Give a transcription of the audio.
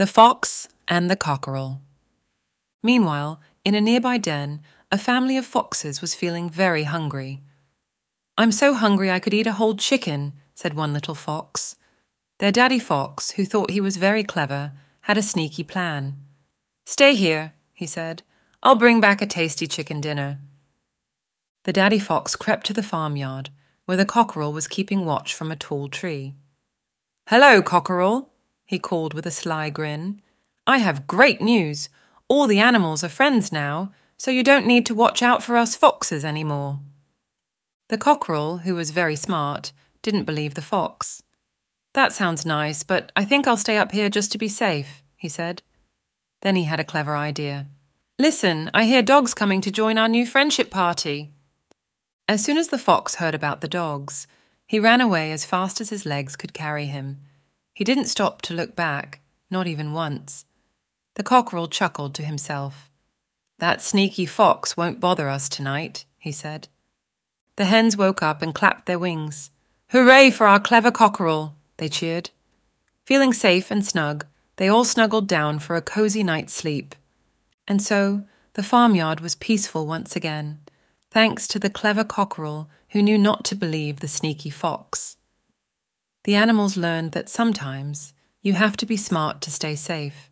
The Fox and the Cockerel. Meanwhile, in a nearby den, a family of foxes was feeling very hungry. I'm so hungry I could eat a whole chicken, said one little fox. Their daddy fox, who thought he was very clever, had a sneaky plan. Stay here, he said. I'll bring back a tasty chicken dinner. The daddy fox crept to the farmyard, where the cockerel was keeping watch from a tall tree. Hello, cockerel, he called with a sly grin. I have great news. All the animals are friends now, so you don't need to watch out for us foxes any more. The cockerel, who was very smart, didn't believe the fox. That sounds nice, but I think I'll stay up here just to be safe, he said. Then he had a clever idea. Listen, I hear dogs coming to join our new friendship party. As soon as the fox heard about the dogs, he ran away as fast as his legs could carry him he didn't stop to look back, not even once. The cockerel chuckled to himself. That sneaky fox won't bother us tonight, he said. The hens woke up and clapped their wings. Hooray for our clever cockerel, they cheered. Feeling safe and snug, they all snuggled down for a cozy night's sleep. And so the farmyard was peaceful once again, thanks to the clever cockerel who knew not to believe the sneaky fox the animals learned that sometimes you have to be smart to stay safe.